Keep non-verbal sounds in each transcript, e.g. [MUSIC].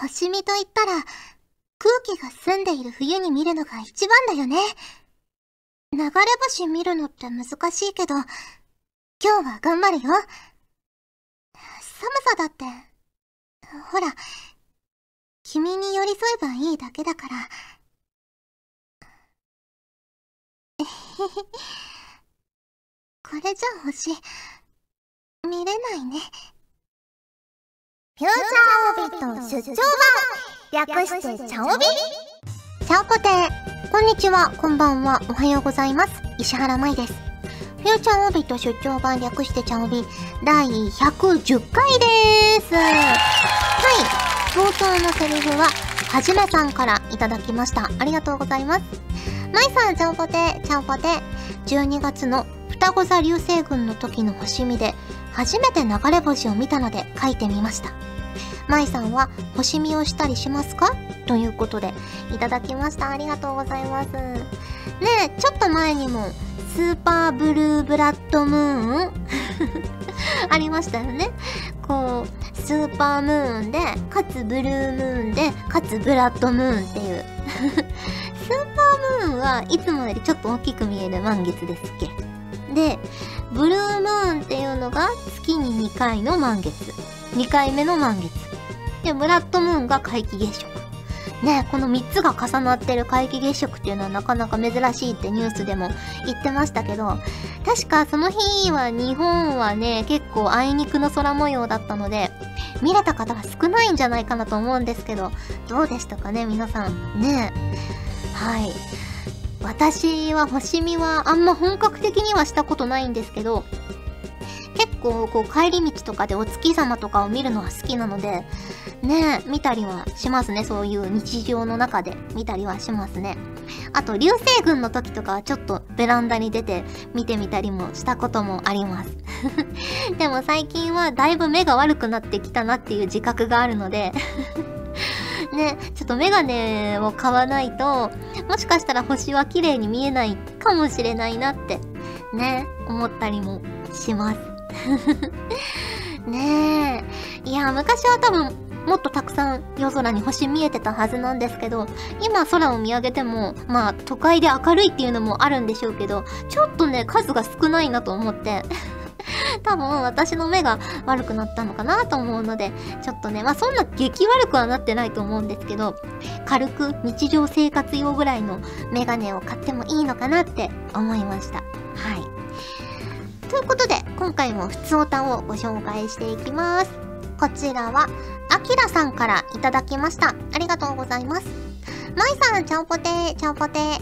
星見と言ったら、空気が澄んでいる冬に見るのが一番だよね。流れ星見るのって難しいけど、今日は頑張るよ。寒さだって、ほら、君に寄り添えばいいだけだから。えへへ。これじゃ星、見れないね。フューチャーオビット出張版略してチャオビチャオポテこんにちは、こんばんは、おはようございます。石原舞です。フューチャーオビット出張版略してチャオビ第110回でーす。はい。冒頭のセリフは、はじめさんからいただきました。ありがとうございます。まいさん、チャオポテ、チャオポテ。12月の双子座流星群の時の星見で、初めて流れ星を見たので書いてみました。まいさんは星見をしたりしますか？ということでいただきました。ありがとうございます。ねえ、ちょっと前にもスーパーブルーブラッドムーン？[LAUGHS] ありましたよね。こう、スーパームーンで、かつブルームーンで、かつブラッドムーンっていう [LAUGHS] スーパームーンはいつもよりちょっと大きく見える満月ですっけで、ブルームーンっていうのが月に2回の満月。2回目の満月。で、ブラッドムーンが皆既月食。ねこの3つが重なってる皆既月食っていうのはなかなか珍しいってニュースでも言ってましたけど、確かその日は日本はね、結構あいにくの空模様だったので、見れた方は少ないんじゃないかなと思うんですけど、どうでしたかね、皆さん。ねはい。私は星見はあんま本格的にはしたことないんですけど、結構こう帰り道とかでお月様とかを見るのは好きなので、ね見たりはしますね。そういう日常の中で見たりはしますね。あと、流星群の時とかはちょっとベランダに出て見てみたりもしたこともあります。[LAUGHS] でも最近はだいぶ目が悪くなってきたなっていう自覚があるので [LAUGHS] ね、ちょっとメガネを買わないと、もしかしたら星は綺麗に見えないかもしれないなって、ね、思ったりもします。[LAUGHS] ねえ。いや、昔は多分、もっとたくさん夜空に星見えてたはずなんですけど、今空を見上げても、まあ都会で明るいっていうのもあるんでしょうけど、ちょっとね、数が少ないなと思って [LAUGHS] 多分私の目が悪くなったのかなと思うので、ちょっとね、まあそんな激悪くはなってないと思うんですけど、軽く日常生活用ぐらいのメガネを買ってもいいのかなって思いました。はい。ということで、今回も普通おたをご紹介していきます。こちらは、あきらさんからいただきました。ありがとうございます。まいさん、ちゃんぽてー、ちゃんぽてー。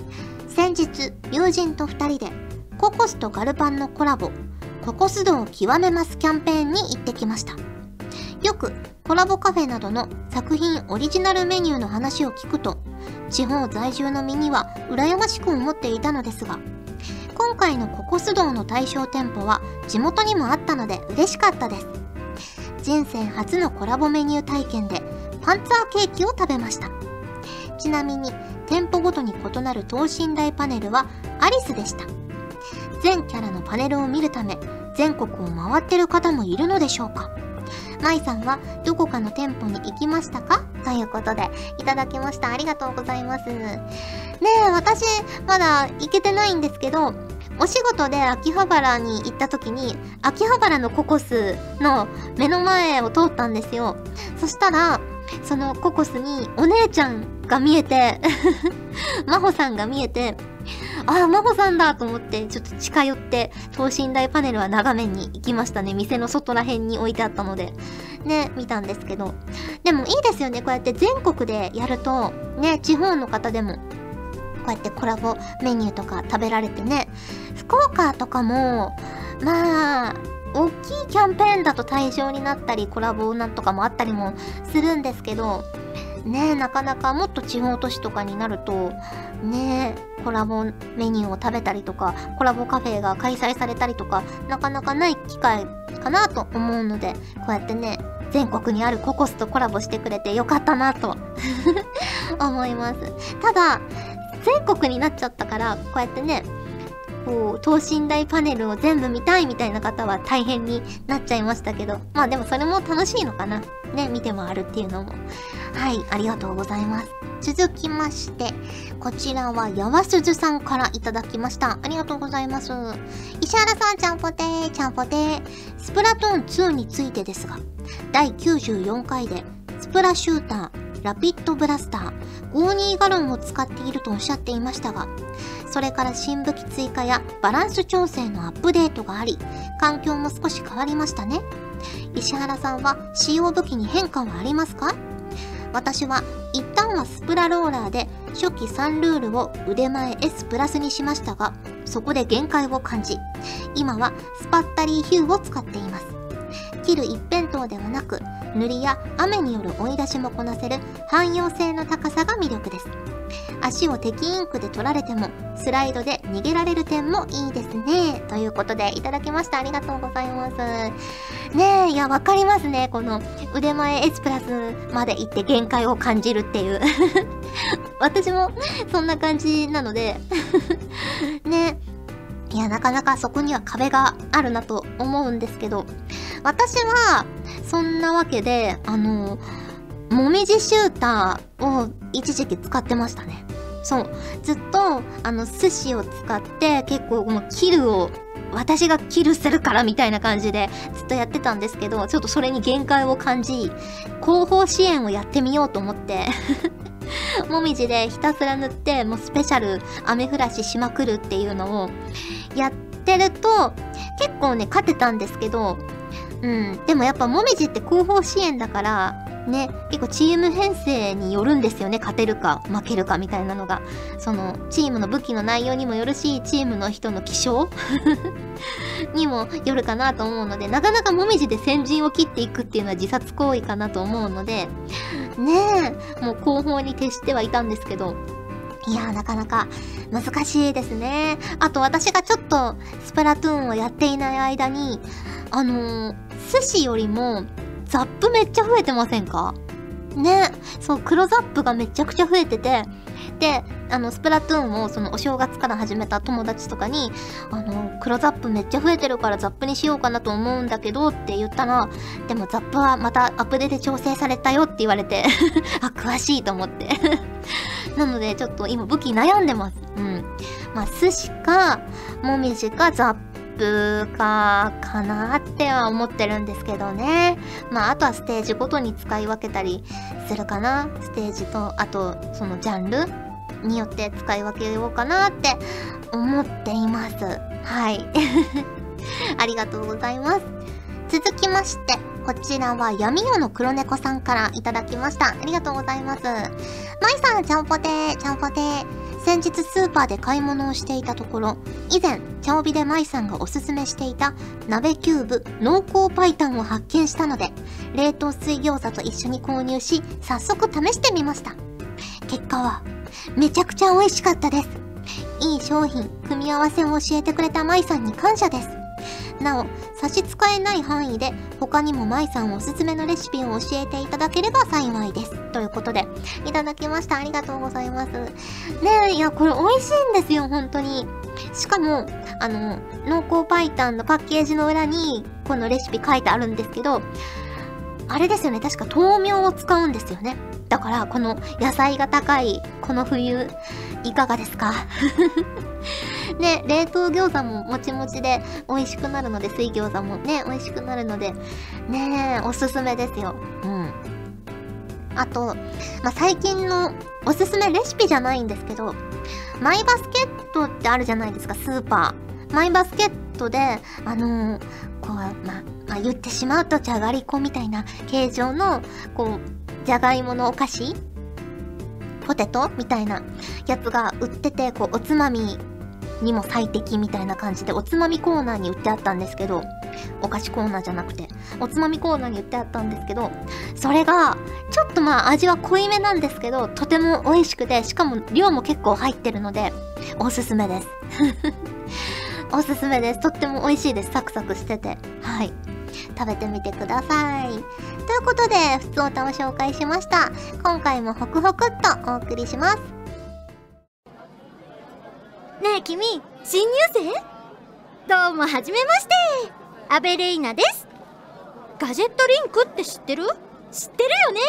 先日、友人と二人で、ココスとガルパンのコラボ、ココス道を極めますキャンペーンに行ってきました。よくコラボカフェなどの作品オリジナルメニューの話を聞くと、地方在住の身には羨ましく思っていたのですが、今回のココス道の対象店舗は地元にもあったので嬉しかったです。人生初のコラボメニュー体験でパンツァーケーキを食べました。ちなみに店舗ごとに異なる等身大パネルはアリスでした。全キャラのパネルを見るため全国を回ってる方もいるのでしょうかまいさんはどこかの店舗に行きましたか？ということで、いただきました。ありがとうございます。ねえ、私、まだ行けてないんですけど、お仕事で秋葉原に行った時に、秋葉原のココスの目の前を通ったんですよ。そしたら、そのココスにお姉ちゃんが見えて [LAUGHS] 真帆さんが見えて、ああ、真帆さんだと思って、ちょっと近寄って、等身大パネルは眺めに行きましたね。店の外ら辺に置いてあったので。ね、見たんですけど。でもいいですよね。こうやって全国でやると、ね、地方の方でも、うやってコラボメニューとか食べられてね。福岡とかも、まあ、大きいキャンペーンだと対象になったり、コラボなんとかもあったりもするんですけど、ねなかなかもっと地方都市とかになると、ねコラボメニューを食べたりとか、コラボカフェが開催されたりとか、なかなかない機会かなと思うので、こうやってね、全国にあるココスとコラボしてくれてよかったなと [LAUGHS] 思います。ただ、全国になっちゃったから、こうやってね、こう、等身大パネルを全部見たいみたいな方は大変になっちゃいましたけど、まあでもそれも楽しいのかな。ね、見て回るっていうのも。はい、ありがとうございます。続きまして、こちらはやわすずさんからいただきました。ありがとうございます。石原さん、ちゃんぽてー、ちゃんぽてー。スプラトーン2についてですが、第94回で、スプラシューター、ラピッドブラスター、52ガロンを使っているとおっしゃっていましたが、それから新武器追加やバランス調整のアップデートがあり、環境も少し変わりましたね。石原さんは使用武器に変化はありますか？私は一旦はスプラローラーで初期3ルールを腕前 S プラスにしましたが、そこで限界を感じ、今はスパッタリーヒューを使っています。切る一辺倒ではなく、塗りや雨による追い出しもこなせる汎用性の高さが魅力です。足を敵インクで取られてもスライドで逃げられる点もいいですね。ということでいただきました。ありがとうございます。ねえ、いや、わかりますね。この腕前 S プラスまで行って限界を感じるっていう [LAUGHS] 私もそんな感じなので [LAUGHS] ねいや、なかなかそこには壁があるなと思うんですけど、私は、そんなわけで、あの、もみじシューターを一時期使ってましたね。そう。ずっと、あの、寿司を使って結構もうキルを私がキルするからみたいな感じでずっとやってたんですけど、ちょっとそれに限界を感じ、後方支援をやってみようと思って [LAUGHS] もみじでひたすら塗って、もうスペシャル雨降らししまくるっていうのをやってると、結構ね、勝てたんですけど、うん。でもやっぱもみじって後方支援だから、ね、結構チーム編成によるんですよね。勝てるか負けるかみたいなのが。その、チームの武器の内容にもよるし、チームの人の気象？[LAUGHS] にもよるかなと思うので、なかなかもみじで先陣を切っていくっていうのは自殺行為かなと思うので、ねえ、もう後方に徹してはいたんですけど、いやーなかなか難しいですね。あと私がちょっとスプラトゥーンをやっていない間に、あのー、寿司よりもザップめっちゃ増えてませんか？ね。そう、黒ザップがめちゃくちゃ増えてて、で、あの、スプラトゥーンをそのお正月から始めた友達とかに、あの、黒ザップめっちゃ増えてるからザップにしようかなと思うんだけどって言ったら、でもザップはまたアップデート調整されたよって言われて [LAUGHS] あ、詳しいと思って [LAUGHS] なので、ちょっと今武器悩んでます。うん。まあ、寿司か、もみじかザップか、かなっては思ってるんですけどね。まあ、あとはステージごとに使い分けたりするかな。ステージと、あと、そのジャンルによって使い分けようかなって思っています。はい。[LAUGHS] ありがとうございます。続きまして、こちらは闇夜の黒猫さんからいただきました。ありがとうございます。まいさん、ちゃんぽてー、ちゃんぽてー。先日スーパーで買い物をしていたところ、以前、茶帯で舞さんがおすすめしていた鍋キューブ濃厚パイタンを発見したので、冷凍水餃子と一緒に購入し、早速試してみました。結果は、めちゃくちゃ美味しかったです。いい商品、組み合わせを教えてくれた舞さんに感謝です。なお、差し支えない範囲で他にも舞さんおすすめのレシピを教えていただければ幸いです。ということで、いただきました。ありがとうございます。ねえ、いや、これ美味しいんですよ、本当に。しかも、あの、濃厚パイタンのパッケージの裏に、このレシピ書いてあるんですけど、あれですよね、確か豆苗を使うんですよね。だから、この野菜が高い、この冬、いかがですか？[LAUGHS] ね、冷凍餃子ももちもちで美味しくなるので、水餃子もね、美味しくなるので、ねおすすめですよ。うん。あと、まあ、最近のおすすめレシピじゃないんですけど、マイバスケットってあるじゃないですか、スーパー。マイバスケットで、あのー、こう、ま、まあ、言ってしまうとじゃがりこみたいな形状の、こう、じゃがいものお菓子？ポテトみたいなやつが売ってて、こう、おつまみにも最適みたいな感じで、おつまみコーナーに売ってあったんですけど、お菓子コーナーじゃなくて、おつまみコーナーに売ってあったんですけど、それが、ちょっとまあ味は濃いめなんですけど、とても美味しくて、しかも量も結構入ってるので、おすすめです。[LAUGHS] おすすめです。とっても美味しいです。サクサクしてて。はい。食べてみてください。ということで、普通歌を紹介しました。今回もホクホクっとお送りします。ねえ君新入生？どうもはじめまして。アベレイナです。ガジェットリンクって知ってる？知ってるよね。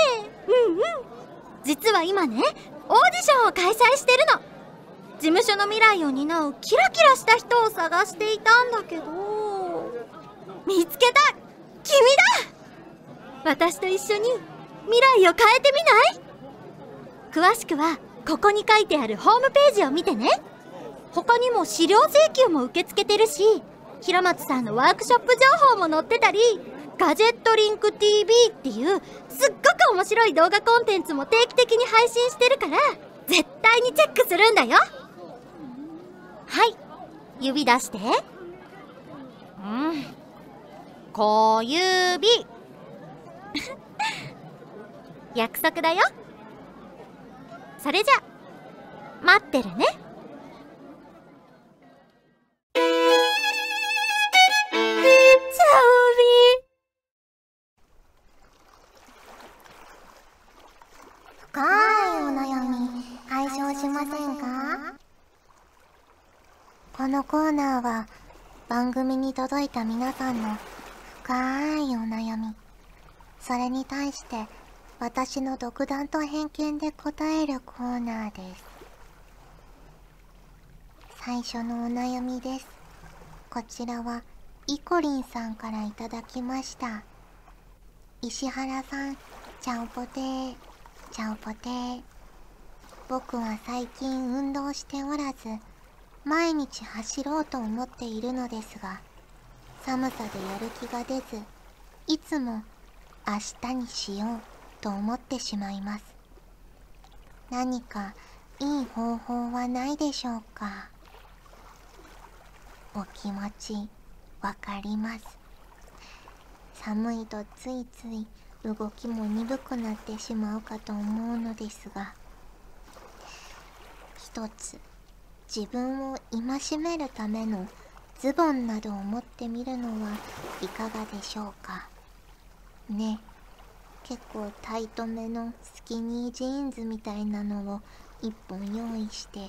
うんうん。実は今ねオーディションを開催してるの。事務所の未来を担うキラキラした人を探していたんだけど。見つけた君だ。私と一緒に未来を変えてみない？詳しくはここに書いてあるホームページを見てね。他にも資料請求も受け付けてるし平松さんのワークショップ情報も載ってたりガジェットリンク TV っていうすっごく面白い動画コンテンツも定期的に配信してるから絶対にチェックするんだよ。はい。指出して。うん。小指。[LAUGHS] 約束だよ。それじゃ待ってるね。深いお悩み解消しませんか？このコーナーは番組に届いた皆さんの深いお悩み。それに対して私の独断と偏見で答えるコーナーです。最初のお悩みです。こちらはイコリンさんからいただきました。石原さんちゃんぽてーちゃんぽてー。僕は最近運動しておらず毎日走ろうと思っているのですが寒さでやる気が出ずいつも明日にしようと思ってしまいます。何かいい方法はないでしょうか？お気持ちわかります。寒いとついつい動きも鈍くなってしまうかと思うのですが一つ自分を戒めるためのズボンなどを持ってみるのはいかがでしょうか？ね。結構タイトめのスキニージーンズみたいなのを一本用意して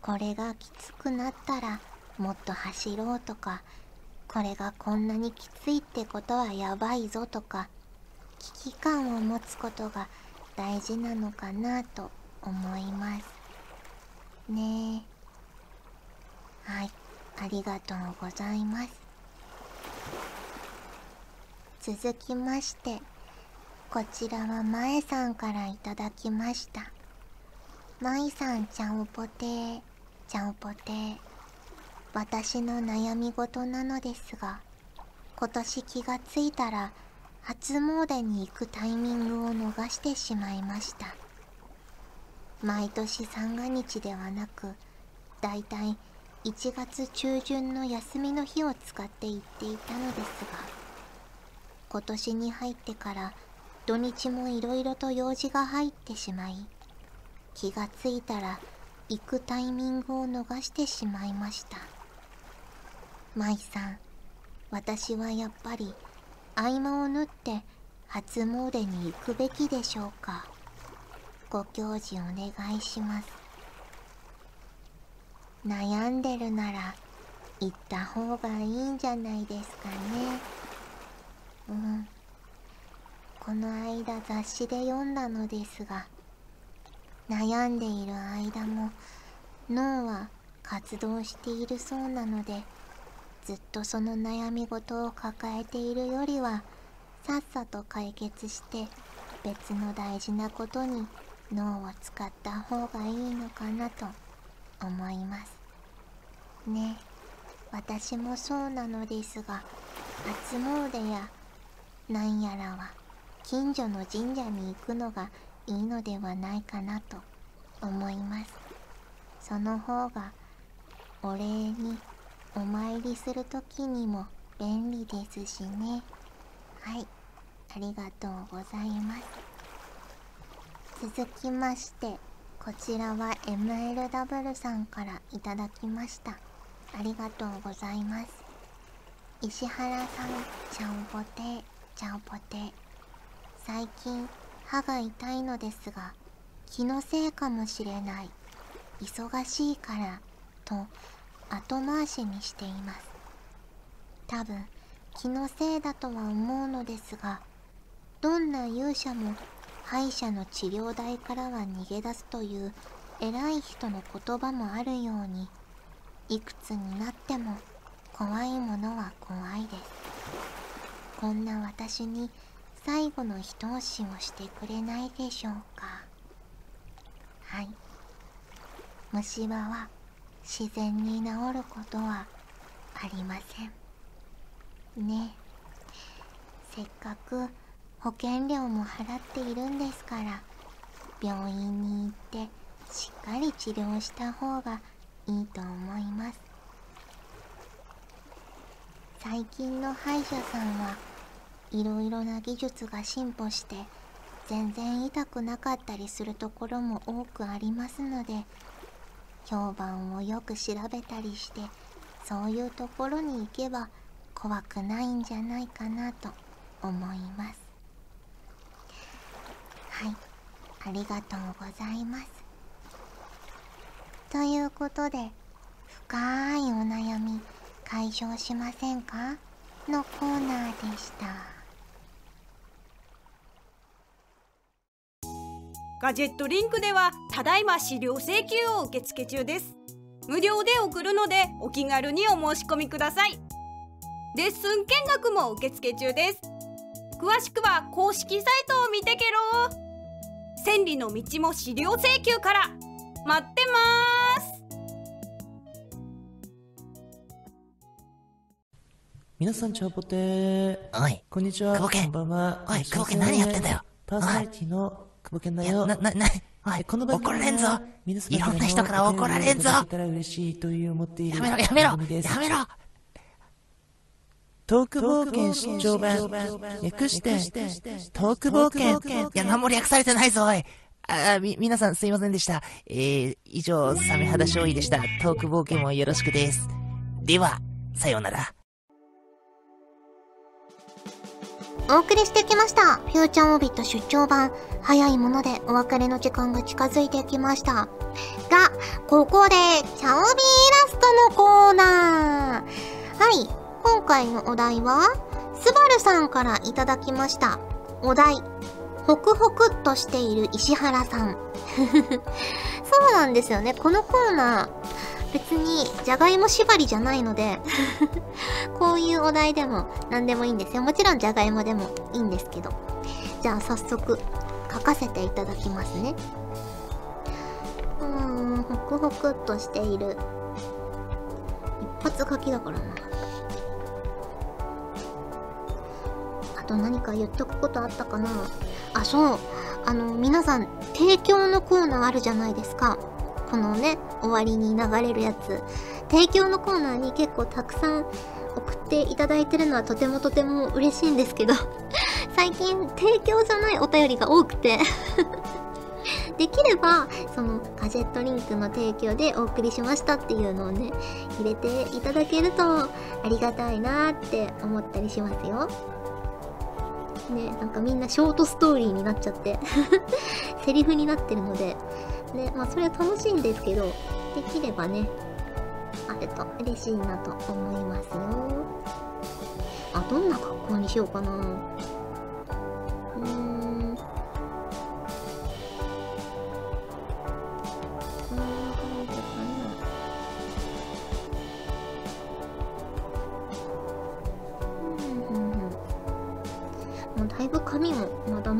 これがきつくなったらもっと走ろうとかこれがこんなにきついってことはやばいぞとか危機感を持つことが大事なのかなと思います。ね。えはい。ありがとうございます。続きましてこちらはまえさんからいただきました。まいさんちゃんおぽてーちゃんおぽてー。私の悩み事なのですが今年気がついたら初詣に行くタイミングを逃してしまいました。毎年三が日ではなくだいたい1月中旬の休みの日を使って行っていたのですが今年に入ってから土日もいろいろと用事が入ってしまい気がついたら行くタイミングを逃してしまいました。舞さん私はやっぱり合間を縫って初詣に行くべきでしょうか？ご教示お願いします。悩んでるなら行った方がいいんじゃないですかね。うん。この間雑誌で読んだのですが悩んでいる間も脳は活動しているそうなのでずっとその悩み事を抱えているよりはさっさと解決して別の大事なことに脳を使った方がいいのかなと。思います。ね私もそうなのですが初詣やなんやらは近所の神社に行くのがいいのではないかなと思います。その方がお礼にお参りする時にも便利ですしね。はいありがとうございます。続きましてこちらは MLW さんからいただきました。ありがとうございます。石原さんちゃんぽてちゃんぽて。最近歯が痛いのですが気のせいかもしれない。忙しいからと後回しにしています。多分気のせいだとは思うのですがどんな勇者も歯医者の治療代からは逃げ出すという偉い人の言葉もあるようにいくつになっても怖いものは怖いです。こんな私に最後の一押しをしてくれないでしょうか。はい。虫歯は自然に治ることはありません。ね。せっかく保険料も払っているんですから病院に行ってしっかり治療した方がいいと思います。最近の歯医者さんはいろいろな技術が進歩して全然痛くなかったりするところも多くありますので評判をよく調べたりしてそういうところに行けば怖くないんじゃないかなと思います。はい。ありがとうございます。ということで深いお悩み解消しませんか？のコーナーでした。ガジェットリンクではただいま資料請求を受付中です。無料で送るのでお気軽にお申し込みください。レッスン見学も受付中です。詳しくは公式サイトを見てけろ千里の道も資料請求から。待ってます。皆さん、チャオポテー。おい、こんにちは。久保健こんばんは。おい久保健何やってんだよ。パーソナリティの久保健だよ。な、な、な、おい、この番組怒られんぞ。いろんな人から怒られんぞやめろ、やめろやめろトーク冒険出張版。略して、トーク冒険。いや、何も略されてないぞ、おいあ、み、皆さんすいませんでした。えー、以上、サメ肌勝利でした。トーク冒険もよろしくです。では、さようなら。お送りしてきました。フューチャーオービット出張版。早いものでお別れの時間が近づいてきました。が、ここで、チャオビーイラストのコーナー。はい、今回のお題は、スバルさんからいただきました。お題、ホクホクっとしている石原さん。[LAUGHS] そうなんですよね。このコーナー、別に、じゃがいも縛りじゃないので、[LAUGHS] こういうお題でも何でもいいんですよ。もちろんじゃがいもでもいいんですけど。じゃあ早速書かせていただきますね。うーん、ホクホクっとしている。一発書きだからな。あと何か言っとくことあったかな？あ、そう。あの、皆さん、提供のコーナーあるじゃないですか。このね、終わりに流れるやつ。提供のコーナーに結構たくさん送っていただいてるのはとてもとても嬉しいんですけど、[LAUGHS] 最近提供じゃないお便りが多くて [LAUGHS] できれば、そのガジェットリンクの提供でお送りしましたっていうのをね、入れていただけるとありがたいなって思ったりしますよ。ね、なんかみんなショートストーリーになっちゃって [LAUGHS] セリフになってるので、ね、まあそれは楽しいんですけど、できればね、あると嬉しいなと思いますよ。あ、どんな格好にしようかな。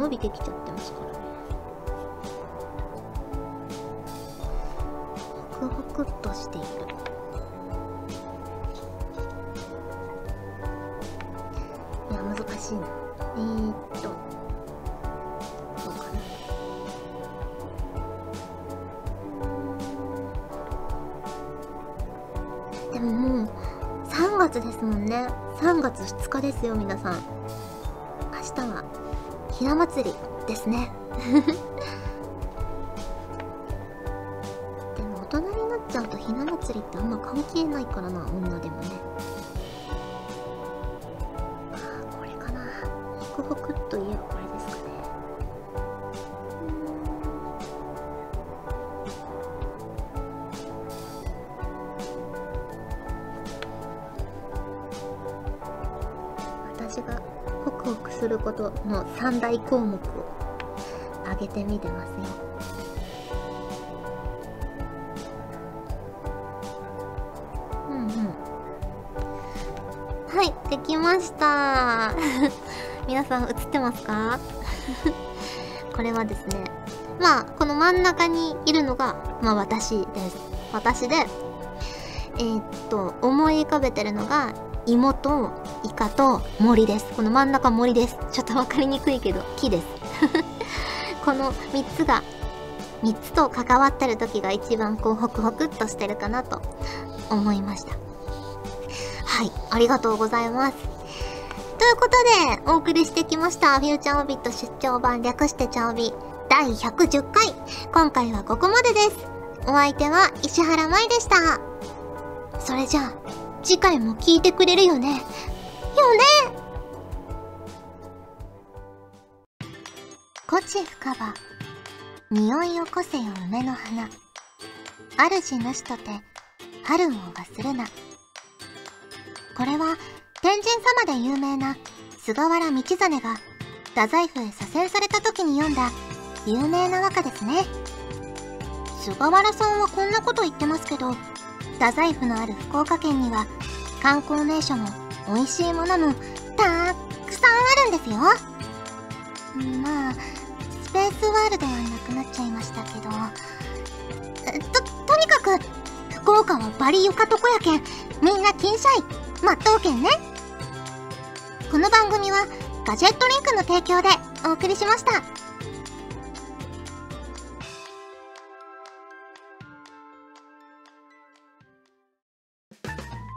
伸びてきちゃってますからね。ホクホクっとしている。いや、難しいな。えー、っと。どうかな。でももう、3月ですもんね。3月2日ですよ、皆さん。ひな祭りですね。[LAUGHS] でも大人になっちゃうとひな祭りってあんま関係ないからな、女でもね。ああこれかな。ホクホクっの三大項目を挙げてみてますようんうん。はいできました。[LAUGHS] 皆さん映ってますか？[LAUGHS] これはですねまあこの真ん中にいるのがまあ私です。私でえー、っと思い浮かべてるのが芋とイカと森です。この真ん中森です。ちょっと分かりにくいけど木です。[LAUGHS] この3つが3つと関わってる時が一番こうホクホクっとしてるかなと思いました。はいありがとうございます。ということでお送りしてきました。フューチャーオビット出張版略してチャオビ。第110回。今回はここまでです。お相手は石原舞でした。それじゃあ。次回も聞いてくれるよね。よね。古地深場。匂いよこせよ梅の花。主主とて春を忘るな。これは天神様で有名な菅原道真が太宰府へ左遷された時に読んだ有名な和歌ですね。菅原さんはこんなこと言ってますけど太宰府のある福岡県には観光名所も美味しいものもたくさんあるんですよ。まあスペースワールドはなくなっちゃいましたけど。ととにかく福岡はバリ床床やけんみんな金シャイ待っとうけんね。この番組はガジェットリンクの提供でお送りしました。